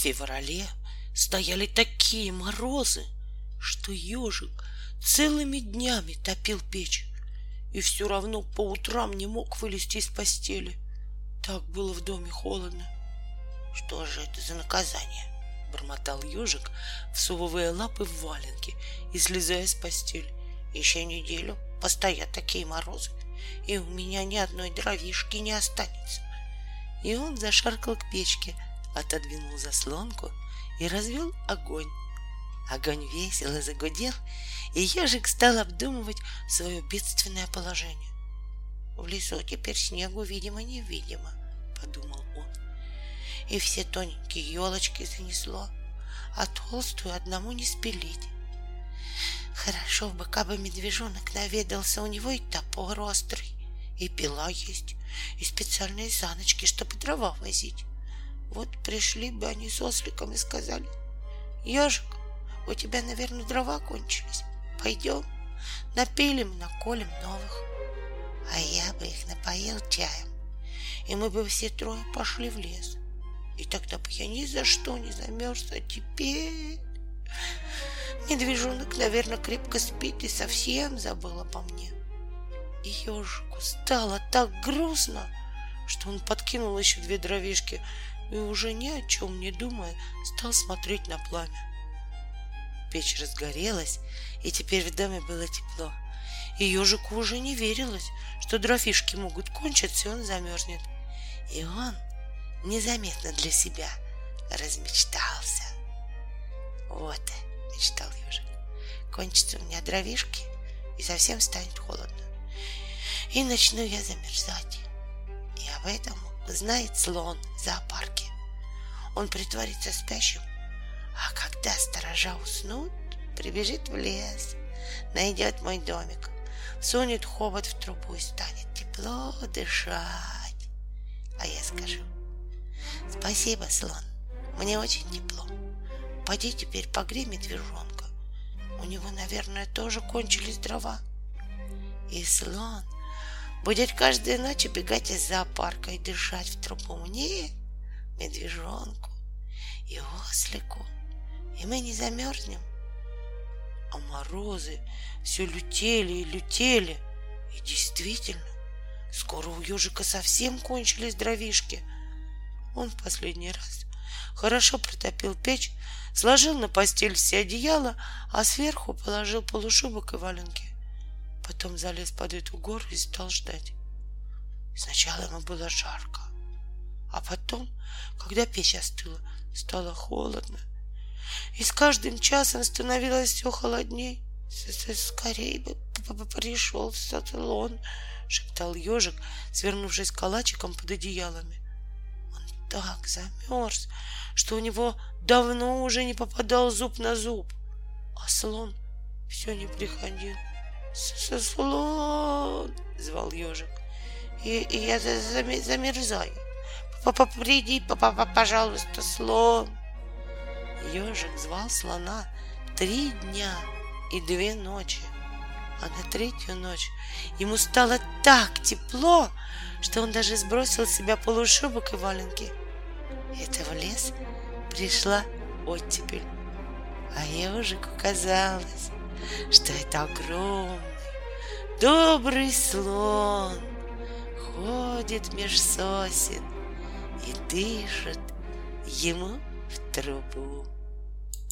феврале стояли такие морозы, что ежик целыми днями топил печь и все равно по утрам не мог вылезти из постели. Так было в доме холодно. Что же это за наказание? Бормотал ежик, всовывая лапы в валенки и слезая с постели. Еще неделю постоят такие морозы, и у меня ни одной дровишки не останется. И он зашаркал к печке, отодвинул заслонку и развел огонь. Огонь весело загудел, и ежик стал обдумывать свое бедственное положение. В лесу теперь снегу, видимо, невидимо, подумал он. И все тоненькие елочки занесло, а толстую одному не спилить. Хорошо бы, кабы медвежонок наведался, у него и топор острый, и пила есть, и специальные саночки, чтобы дрова возить. Вот пришли бы они с осликом и сказали, «Ежик, у тебя, наверное, дрова кончились. Пойдем, напилим, наколем новых». А я бы их напоил чаем, и мы бы все трое пошли в лес. И тогда бы я ни за что не замерз, а теперь... Медвежонок, наверное, крепко спит и совсем забыл обо мне. И ежику стало так грустно, что он подкинул еще две дровишки и уже ни о чем не думая стал смотреть на пламя. Печь разгорелась, и теперь в доме было тепло. И ежику уже не верилось, что дровишки могут кончиться, и он замерзнет. И он незаметно для себя размечтался. Вот, мечтал ежик, кончатся у меня дровишки, и совсем станет холодно. И начну я замерзать. И об этом знает слон в зоопарке. Он притворится спящим, а когда сторожа уснут, прибежит в лес, найдет мой домик, сунет хобот в трубу и станет тепло дышать. А я скажу, спасибо, слон, мне очень тепло. Пойди теперь погрей медвежонка. У него, наверное, тоже кончились дрова. И слон будет каждую ночь убегать из зоопарка и дышать в трубу мне, медвежонку и ослику, и мы не замерзнем. А морозы все лютели и лютели, и действительно, скоро у ежика совсем кончились дровишки. Он в последний раз хорошо протопил печь, сложил на постель все одеяла, а сверху положил полушубок и валенки. Потом залез под эту гору и стал ждать. Сначала ему было жарко, а потом, когда печь остыла, стало холодно. И с каждым часом становилось все холодней. Скорее бы пришел Сатылон, шептал ежик, свернувшись калачиком под одеялами. Он так замерз, что у него давно уже не попадал зуб на зуб, а слон все не приходил. Слон, звал ежик, и, и я замерзаю. Приди, пожалуйста, слон. Ежик звал слона три дня и две ночи. А на третью ночь ему стало так тепло, что он даже сбросил с себя полушубок и валенки. Это в лес пришла оттепель. А ежику казалось, что это огромный, добрый слон ходит меж сосен и дышит ему в трубу.